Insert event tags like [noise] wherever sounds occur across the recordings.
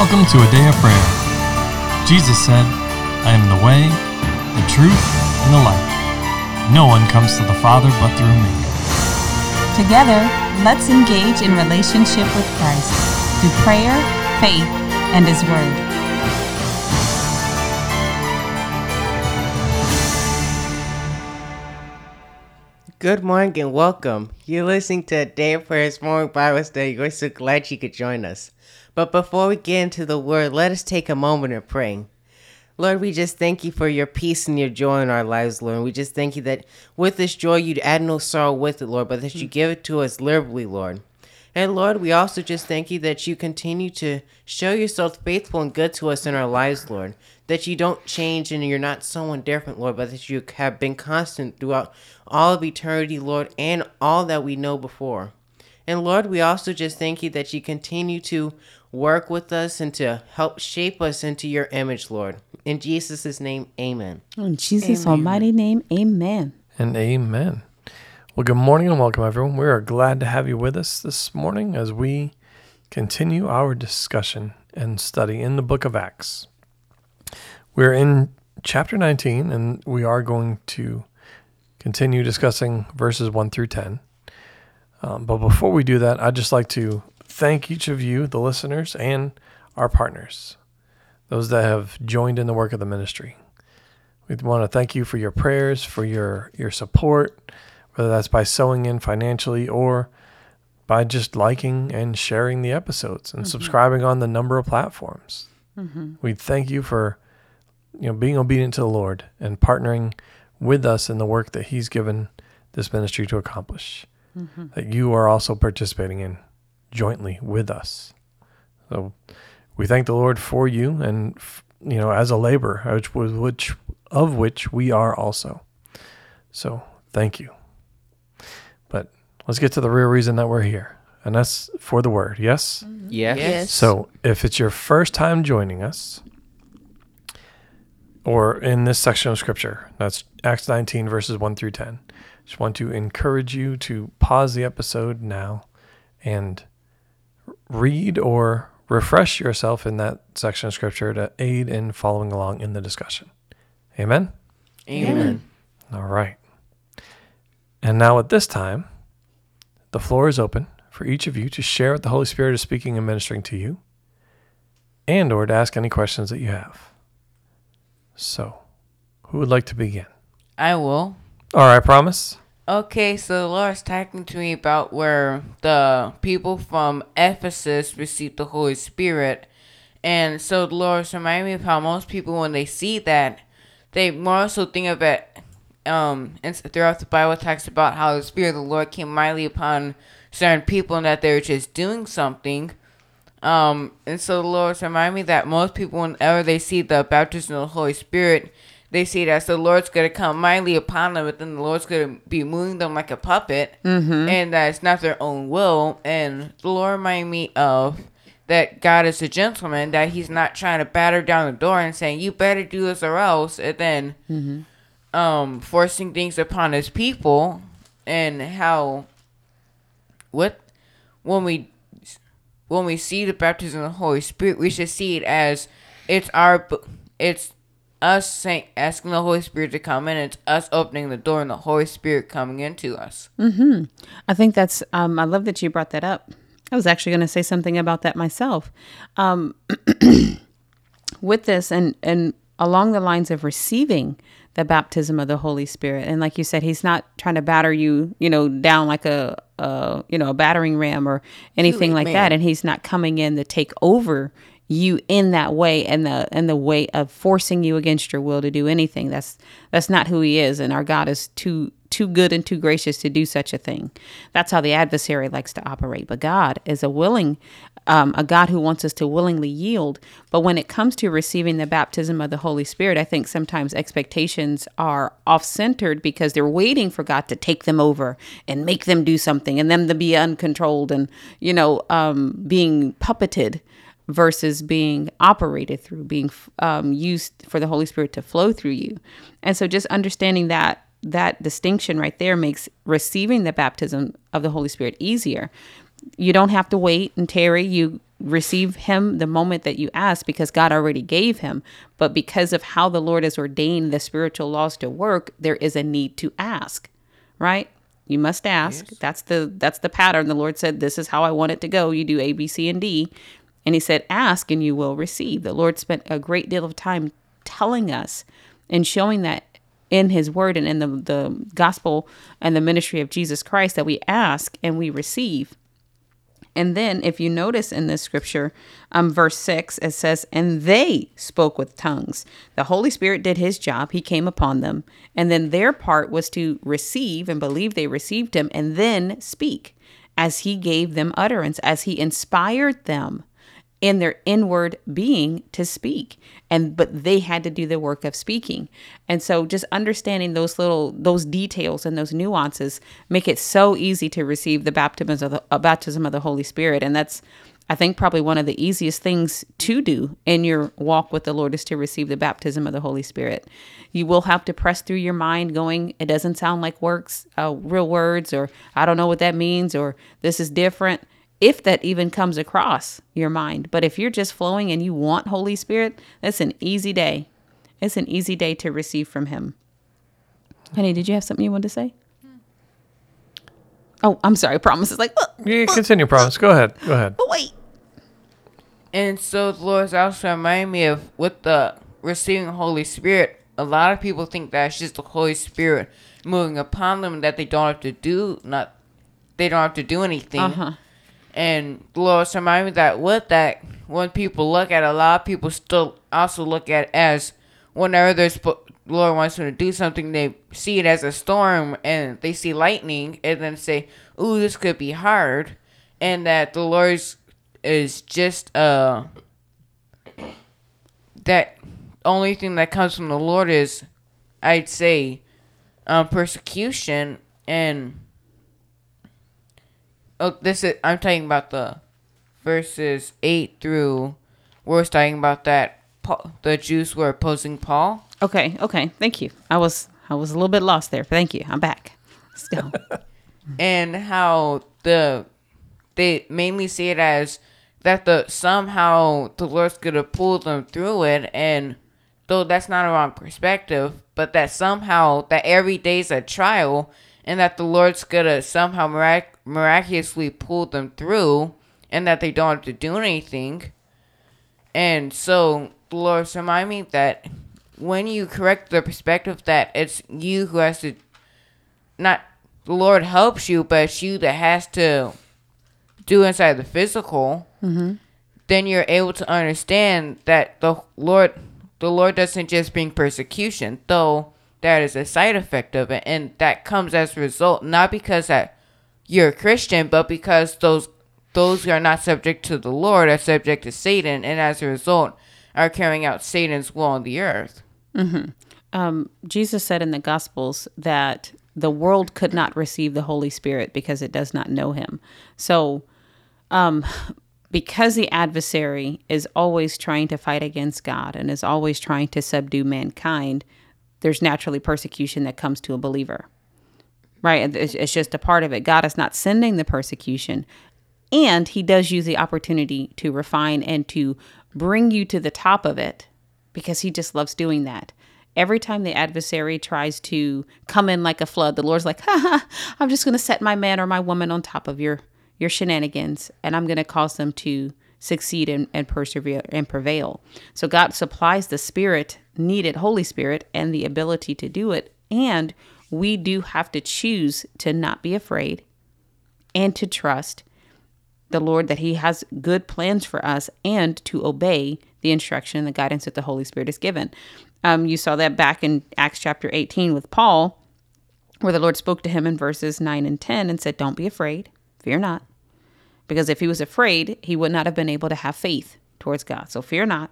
Welcome to a day of prayer. Jesus said, I am the way, the truth, and the life. No one comes to the Father but through me. Together, let's engage in relationship with Christ through prayer, faith, and His Word. Good morning and welcome. You're listening to a Day of Prayers Morning Bible Study. We're so glad you could join us. But before we get into the Word, let us take a moment of praying. Lord, we just thank you for your peace and your joy in our lives, Lord. We just thank you that with this joy, you'd add no sorrow with it, Lord, but that you give it to us liberally, Lord. And Lord, we also just thank you that you continue to show yourself faithful and good to us in our lives, Lord. That you don't change and you're not someone different, Lord, but that you have been constant throughout all of eternity, Lord, and all that we know before. And Lord, we also just thank you that you continue to work with us and to help shape us into your image, Lord. In Jesus' name, amen. In Jesus' almighty name, amen. And amen. Well, good morning and welcome, everyone. We are glad to have you with us this morning as we continue our discussion and study in the book of Acts. We're in chapter 19, and we are going to continue discussing verses 1 through 10. Um, but before we do that, I'd just like to thank each of you, the listeners, and our partners, those that have joined in the work of the ministry. We want to thank you for your prayers, for your, your support, whether that's by sowing in financially or by just liking and sharing the episodes and mm-hmm. subscribing on the number of platforms. Mm-hmm. We thank you for you know being obedient to the Lord and partnering with us in the work that He's given this ministry to accomplish. Mm-hmm. That you are also participating in jointly with us. So we thank the Lord for you and you know as a labor which which of which we are also. So thank you. But let's get to the real reason that we're here. And that's for the word. Mm-hmm. Yes? Yes. So, if it's your first time joining us, or in this section of scripture, that's Acts 19, verses 1 through 10, just want to encourage you to pause the episode now and read or refresh yourself in that section of scripture to aid in following along in the discussion. Amen? Amen. All right. And now at this time, the floor is open for each of you to share what the Holy Spirit is speaking and ministering to you and or to ask any questions that you have. So, who would like to begin? I will. All right, promise. Okay, so the Lord's talking to me about where the people from Ephesus received the Holy Spirit. And so the Lord's reminding me of how most people, when they see that, they more so think of it. Um, and throughout the Bible, talks about how the Spirit of the Lord came mightily upon certain people and that they were just doing something. Um, and so the Lord's remind me that most people, whenever they see the baptism of the Holy Spirit, they see that the Lord's going to come mightily upon them, but then the Lord's going to be moving them like a puppet, and that it's not their own will. And the Lord remind me of that God is a gentleman, that He's not trying to batter down the door and saying, You better do this or else, and then um, forcing things upon His people, and how what when we when we see the baptism of the Holy Spirit, we should see it as it's our it's us saying asking the Holy Spirit to come in. It's us opening the door and the Holy Spirit coming into us. I think that's, um, I love that you brought that up. I was actually going to say something about that myself. Um, [clears throat] with this and, and along the lines of receiving the baptism of the Holy Spirit. And like you said, he's not trying to batter you, you know, down like a, a you know, a battering ram or anything like that. And he's not coming in to take over you in that way and the and the way of forcing you against your will to do anything. That's that's not who he is. And our God is too too good and too gracious to do such a thing. That's how the adversary likes to operate. But God is a willing, um, a God who wants us to willingly yield. But when it comes to receiving the baptism of the Holy Spirit, I think sometimes expectations are off centered because they're waiting for God to take them over and make them do something and them to be uncontrolled and, you know, um, being puppeted versus being operated through, being um, used for the Holy Spirit to flow through you. And so just understanding that that distinction right there makes receiving the baptism of the Holy Spirit easier. You don't have to wait and tarry. You receive him the moment that you ask because God already gave him. But because of how the Lord has ordained the spiritual laws to work, there is a need to ask, right? You must ask. Yes. That's the that's the pattern. The Lord said, "This is how I want it to go. You do A, B, C, and D." And he said, "Ask and you will receive." The Lord spent a great deal of time telling us and showing that in his word and in the, the gospel and the ministry of Jesus Christ that we ask and we receive. And then, if you notice in this scripture, um, verse 6, it says, And they spoke with tongues. The Holy Spirit did his job, he came upon them. And then their part was to receive and believe they received him and then speak as he gave them utterance, as he inspired them in their inward being to speak. And but they had to do the work of speaking. And so just understanding those little those details and those nuances make it so easy to receive the baptism of the uh, baptism of the holy spirit. And that's i think probably one of the easiest things to do in your walk with the lord is to receive the baptism of the holy spirit. You will have to press through your mind going it doesn't sound like works uh, real words or i don't know what that means or this is different if that even comes across your mind. But if you're just flowing and you want Holy Spirit, that's an easy day. It's an easy day to receive from Him. Honey, did you have something you wanted to say? Oh, I'm sorry. Promise is like, uh, yeah, continue. Promise. Go ahead. Go ahead. But wait. And so the Lord also remind me of with the receiving Holy Spirit. A lot of people think that's just the Holy Spirit moving upon them that they don't have to do not they don't have to do anything. Uh-huh. And Lord, remind me that with that, when people look at it, a lot of people still also look at it as whenever there's Lord wants them to do something, they see it as a storm and they see lightning and then say, "Ooh, this could be hard," and that the Lord is just uh that only thing that comes from the Lord is, I'd say, um, persecution and oh, this is I'm talking about the verses eight through. We're talking about that Paul, the Jews were opposing Paul. Okay, okay, thank you. I was I was a little bit lost there. Thank you. I'm back. Let's [laughs] go. and how the they mainly see it as that the somehow the Lord's gonna pull them through it, and though that's not a wrong perspective, but that somehow that every day's a trial, and that the Lord's gonna somehow mirac- miraculously pull them through and that they don't have to do anything. And so the Lord remind me that when you correct the perspective that it's you who has to not the Lord helps you, but it's you that has to do inside the physical, mm-hmm. then you're able to understand that the Lord the Lord doesn't just bring persecution, though that is a side effect of it, and that comes as a result not because that you're a Christian, but because those those who are not subject to the Lord are subject to Satan, and as a result, are carrying out Satan's will on the earth. Mm-hmm. Um, Jesus said in the Gospels that the world could not receive the Holy Spirit because it does not know Him. So, um, because the adversary is always trying to fight against God and is always trying to subdue mankind, there's naturally persecution that comes to a believer right? It's, just a part of it. God is not sending the persecution. And he does use the opportunity to refine and to bring you to the top of it because he just loves doing that. Every time the adversary tries to come in like a flood, the Lord's like, [laughs] ha, I'm just going to set my man or my woman on top of your, your shenanigans and I'm going to cause them to succeed and, and persevere and prevail. So God supplies the spirit needed, Holy Spirit, and the ability to do it. And we do have to choose to not be afraid and to trust the Lord that He has good plans for us and to obey the instruction and the guidance that the Holy Spirit has given. Um, you saw that back in Acts chapter 18 with Paul, where the Lord spoke to him in verses 9 and 10 and said, Don't be afraid, fear not. Because if he was afraid, he would not have been able to have faith towards God. So fear not.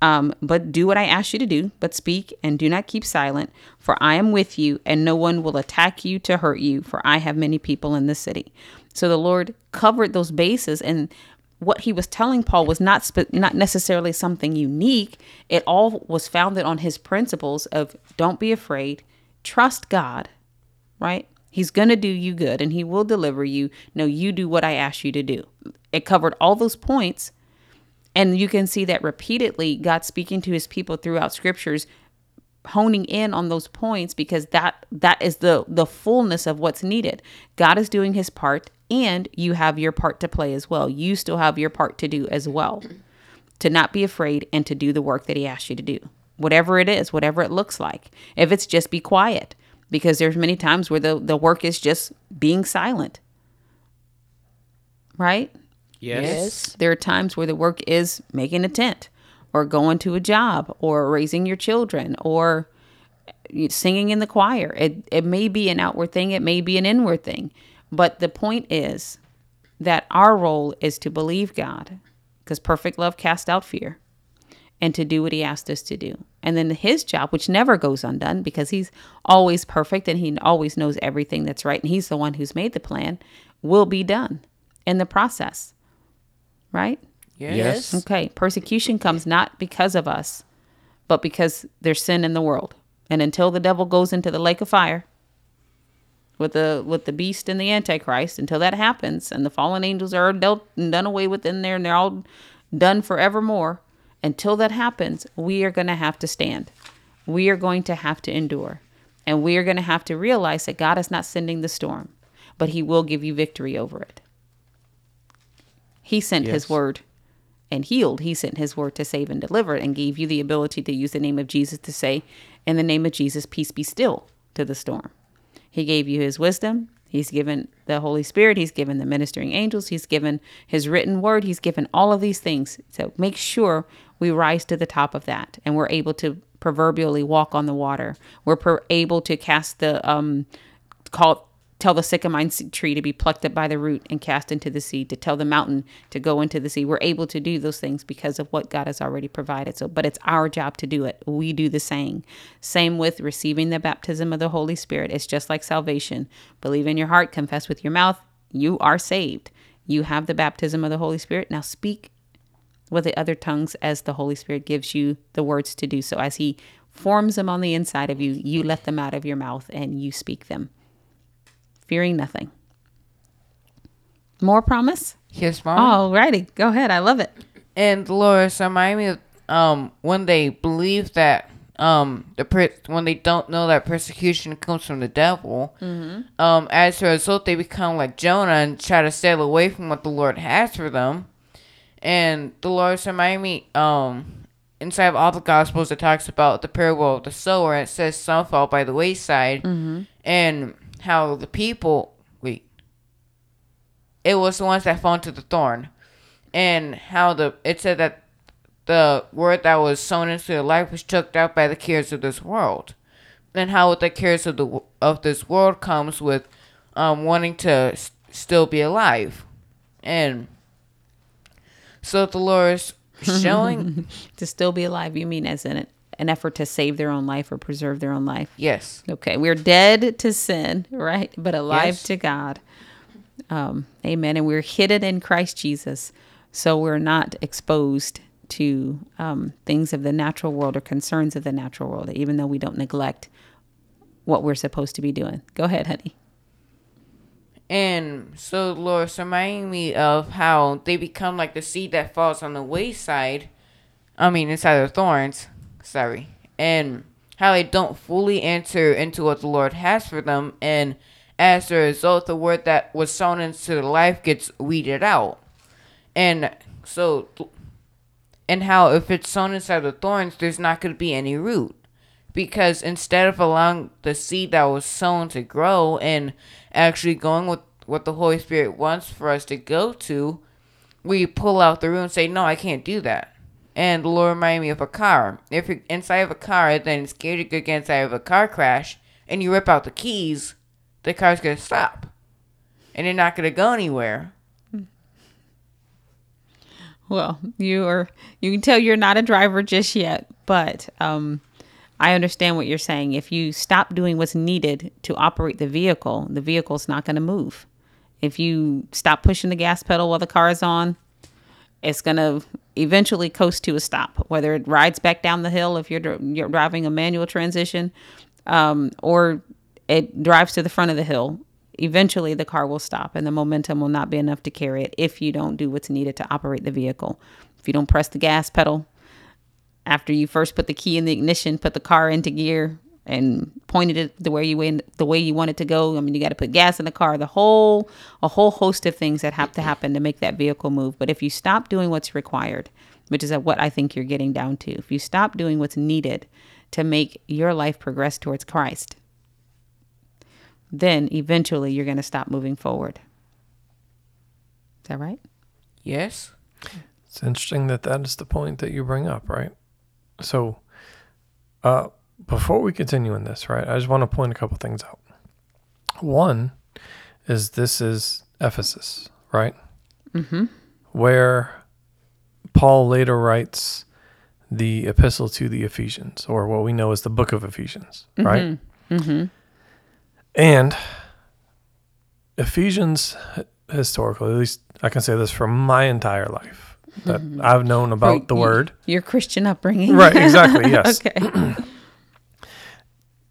Um, but do what I ask you to do, but speak and do not keep silent, for I am with you, and no one will attack you to hurt you, for I have many people in the city. So the Lord covered those bases, and what he was telling Paul was not spe- not necessarily something unique. It all was founded on his principles of don't be afraid, trust God, right? He's going to do you good and he will deliver you. No, you do what I ask you to do. it covered all those points. And you can see that repeatedly God speaking to his people throughout scriptures honing in on those points because that that is the the fullness of what's needed. God is doing his part and you have your part to play as well. You still have your part to do as well. To not be afraid and to do the work that he asked you to do. Whatever it is, whatever it looks like. If it's just be quiet because there's many times where the the work is just being silent. Right? Yes. There are times where the work is making a tent or going to a job or raising your children or singing in the choir. It, it may be an outward thing, it may be an inward thing. But the point is that our role is to believe God because perfect love casts out fear and to do what he asked us to do. And then his job, which never goes undone because he's always perfect and he always knows everything that's right and he's the one who's made the plan, will be done in the process right? Yes. Okay. Persecution comes not because of us, but because there's sin in the world. And until the devil goes into the lake of fire with the with the beast and the antichrist, until that happens and the fallen angels are dealt and done away with in there and they're all done forevermore, until that happens, we are going to have to stand. We are going to have to endure. And we are going to have to realize that God is not sending the storm, but he will give you victory over it. He sent Yes. his word and healed. He sent his word to save and deliver and gave you the ability to use the name of Jesus to say, In the name of Jesus, peace be still to the storm. He gave you his wisdom. He's given the Holy Spirit. He's given the ministering angels. He's given his written word. He's given all of these things. So make sure we rise to the top of that and we're able to proverbially walk on the water. We're per- able to cast the, um, call, tell the sycamine tree to be plucked up by the root and cast into the sea, to tell the mountain to go into the sea. We're able to do those things because of what God has already provided. So, but it's our job to do it. We do the same. Same with receiving the baptism of the Holy Spirit. It's just like salvation. Believe in your heart, confess with your mouth, you are saved. You have the baptism of the Holy Spirit. Now speak with the other tongues as the Holy Spirit gives you the words to do so. As He forms them on the inside of you, you let them out of your mouth and you speak them fearing nothing. More promise? Yes, mom. All righty. Go ahead. I love it. And remind me of um when they believe that um the per- when they don't know that persecution comes from the devil, um as a result they become like Jonah and try to sail away from what the Lord has for them. And Dolores remind me um inside of all the gospels it talks about the parable of the sower. It says some fall by the wayside, and how the people wait. It was the ones that fell into the thorn. And how the it said that the word that was sown into their life was choked out by the cares of this world, and how with the cares of the of this world comes with um wanting to s- still be alive, and so the Lord is [laughs] showing To still be alive, you mean as in an effort to save their own life or preserve their own life? yes Okay. We're dead to sin, right? But alive Yes. to God. Um, amen. And we're hidden in Christ Jesus. So we're not exposed to um, things of the natural world or concerns of the natural world, even though we don't neglect what we're supposed to be doing. Go ahead, honey. And so Lord reminding me of how they become like the seed that falls on the wayside. I mean, inside the thorns. Sorry. And how they don't fully enter into what the Lord has for them. And as a result, the word that was sown into their life gets weeded out. And so, and how if it's sown inside the thorns, there's not going to be any root because instead of allowing the seed that was sown to grow and actually going with what the Holy Spirit wants for us to go to, we pull out the root and say, No, I can't do that. And the Lord reminded me of a car. If you're inside of a car, then it's scared to get inside of a car crash, and you rip out the keys, the car's gonna stop. And you're not gonna go anywhere. Well, you are you can tell you're not a driver just yet, but um I understand what you're saying. If you stop doing what's needed to operate the vehicle, the vehicle's not going to move. If you stop pushing the gas pedal while the car is on, it's going to eventually coast to a stop, whether it rides back down the hill if you're, you're driving a manual transition um, or it drives to the front of the hill. eventually the car will stop and the momentum will not be enough to carry it if you don't do what's needed to operate the vehicle. If you don't press the gas pedal after you first put the key in the ignition, put the car into gear and pointed it the way you went, the way you want it to go. I mean, you got to put gas in the car, the whole a whole host of things that have to happen to make that vehicle move. But if you stop doing what's required, which is what I think you're getting down to, if you stop doing what's needed to make your life progress towards Christ, then eventually you're going to stop moving forward. Is that right? Yes. It's interesting that that is the point that you bring up, right? So, uh, before we continue in this, right, I just want to point a couple things out. One is this is Ephesus, right? Mm-hmm. Where Paul later writes the epistle to the Ephesians, or what we know as the book of Ephesians, right? Mm-hmm. And Ephesians, historically, at least I can say this for my entire life, that I've known about the word. Your Christian upbringing. Right, exactly, [laughs] yes. okay. [clears throat]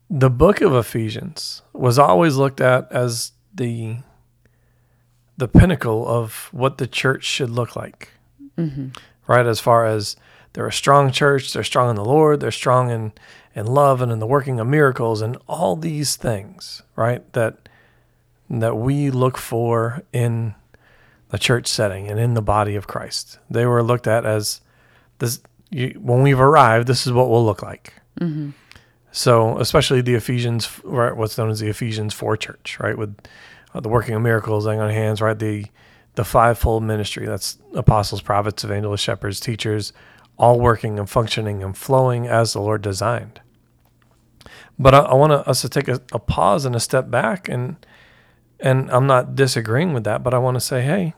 the book of Ephesians was always looked at as the the pinnacle of what the church should look like. Mm-hmm. Right, as far as they're a strong church, they're strong in the Lord, they're strong in in love and in the working of miracles and all these things, right? That that we look for in the church setting and in the body of Christ. They were looked at as this you, when we've arrived, this is what we'll look like. Mm-hmm. So, especially the Ephesians, right, what's known as the Ephesians four church, right, with uh, the working of miracles, laying on hands, right, the the fivefold ministry. That's apostles, prophets, evangelists, shepherds, teachers, all working and functioning and flowing as the Lord designed. But I, I want us to take a, a pause and a step back, and and I'm not disagreeing with that, but I want to say, hey,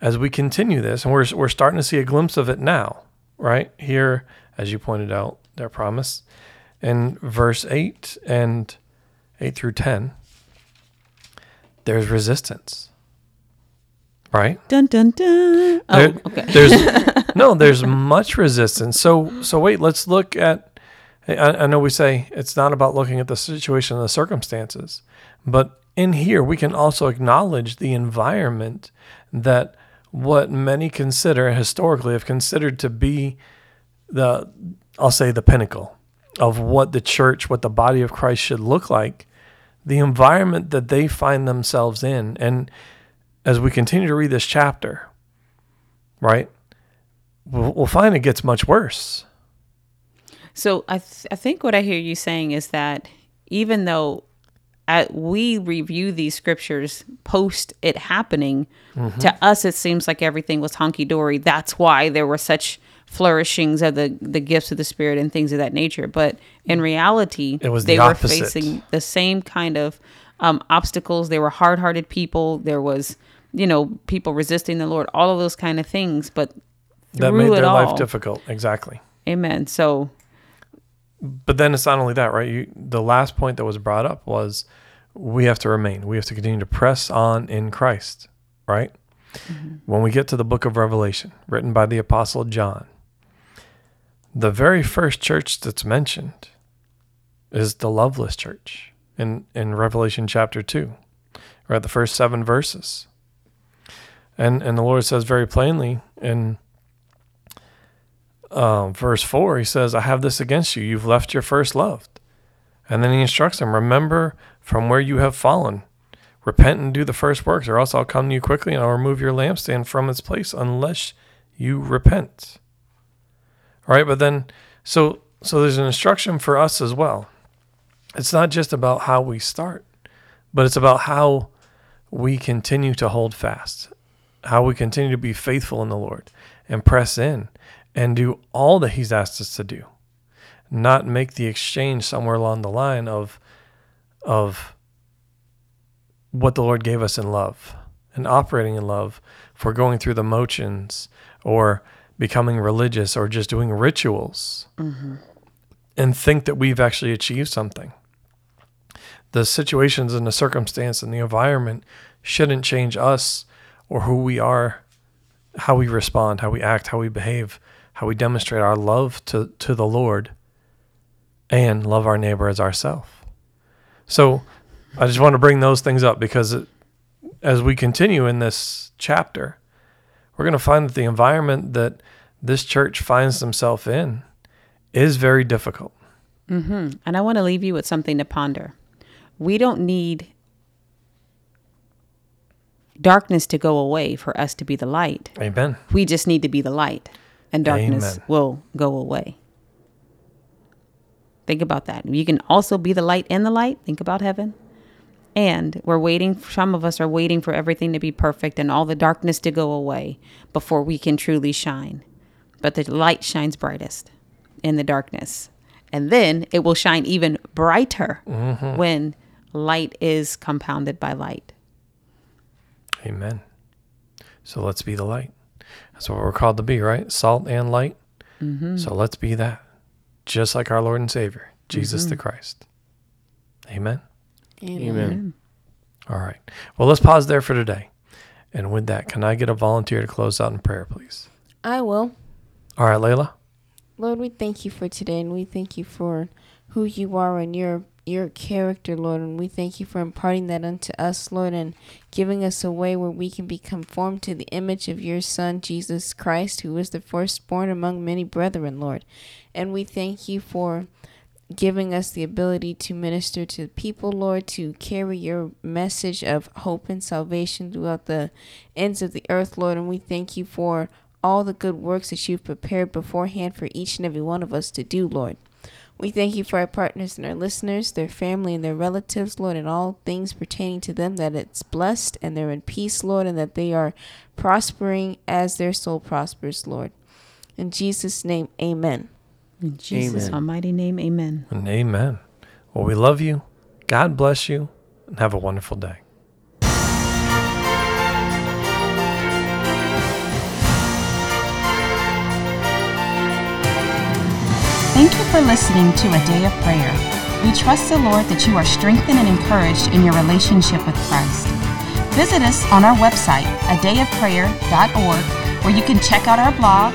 as we continue this, and we're we're starting to see a glimpse of it now, right here, as you pointed out, their promise in verse 8 and 8 through 10 there's resistance right Dun dun dun. Oh, There- okay. there's [laughs] no there's much resistance so so wait let's look at I, I know we say it's not about looking at the situation and the circumstances but in here we can also acknowledge the environment that what many consider historically have considered to be the I'll say the pinnacle of what the church, what the body of Christ should look like, the environment that they find themselves in. And as we continue to read this chapter, right, we'll, find it gets much worse. So I, th- I think what I hear you saying is that even though at, we review these scriptures post it happening, Mm-hmm. to us it seems like everything was honky dory. That's why there were such flourishings of the the gifts of the spirit and things of that nature. But in reality, It was they the were opposite. facing the same kind of um, obstacles. They were hard hearted people. There was you know people resisting the Lord. All of those kind of things, but That made their all, life difficult. Exactly. Amen. So But then it's not only that, right? You, the last point that was brought up was we have to remain. We have to continue to press on in Christ, right? When we get to the book of Revelation, written by the Apostle John, the very first church that's mentioned is the loveless church in, in Revelation chapter 2, right? The first seven verses. And, and the Lord says very plainly in um, verse 4, he says, I have this against you. You've left your first love. And then he instructs them, Remember from where you have fallen. Repent and do the first works, or else I'll come to you quickly and I'll remove your lampstand from its place unless you repent. Right, but then, so so there's an instruction for us as well. It's not just about how we start, but it's about how we continue to hold fast, how we continue to be faithful in the Lord and press in and do all that He's asked us to do, not make the exchange somewhere along the line of of what the Lord gave us in love and operating in love for going through the motions or becoming religious or just doing rituals mm-hmm. and think that we've actually achieved something. The situations and the circumstance and the environment shouldn't change us or who we are, how we respond, how we act, how we behave, how we demonstrate our love to, to the Lord and love our neighbor as ourself. So I just want to bring those things up because it, as we continue in this chapter, we're going to find that the environment that this church finds themselves in is very difficult. Mm-hmm. And I want to leave you with something to ponder. We don't need darkness to go away for us to be the light. Amen. We just need to be the light, and darkness Amen. will go away. Think about that. You can also be the light in the light. Think about heaven. And we're waiting, some of us are waiting for everything to be perfect and all the darkness to go away before we can truly shine. But the light shines brightest in the darkness. And then it will shine even brighter mm-hmm. when light is compounded by light. Amen. So let's be the light. That's what we're called to be, right? Salt and light. Mm-hmm. So let's be that. Just like our Lord and Savior, Jesus mm-hmm. the Christ. Amen. Amen. All right. Well, let's pause there for today. And with that, can I get a volunteer to close out in prayer, please? I will. All right, Layla. Lord, we thank you for today and we thank you for who you are and your your character, Lord, and we thank you for imparting that unto us, Lord, and giving us a way where we can be conformed to the image of your Son, Jesus Christ, who is the firstborn among many brethren, Lord. And we thank you for giving us the ability to minister to people, Lord, to carry your message of hope and salvation throughout the ends of the earth, Lord. And we thank you for all the good works that you've prepared beforehand for each and every one of us to do, Lord. We thank you for our partners and our listeners, their family and their relatives, Lord, and all things pertaining to them, that it's blessed and they're in peace, Lord, and that they are prospering as their soul prospers, Lord. In Jesus' name, amen. In Jesus' Amen. almighty name, amen. And amen. Well, we love you. God bless you. And have a wonderful day. Thank you for listening to A Day of Prayer. We trust the Lord that you are strengthened and encouraged in your relationship with Christ. Visit us on our website, adayofprayer.org, where you can check out our blog,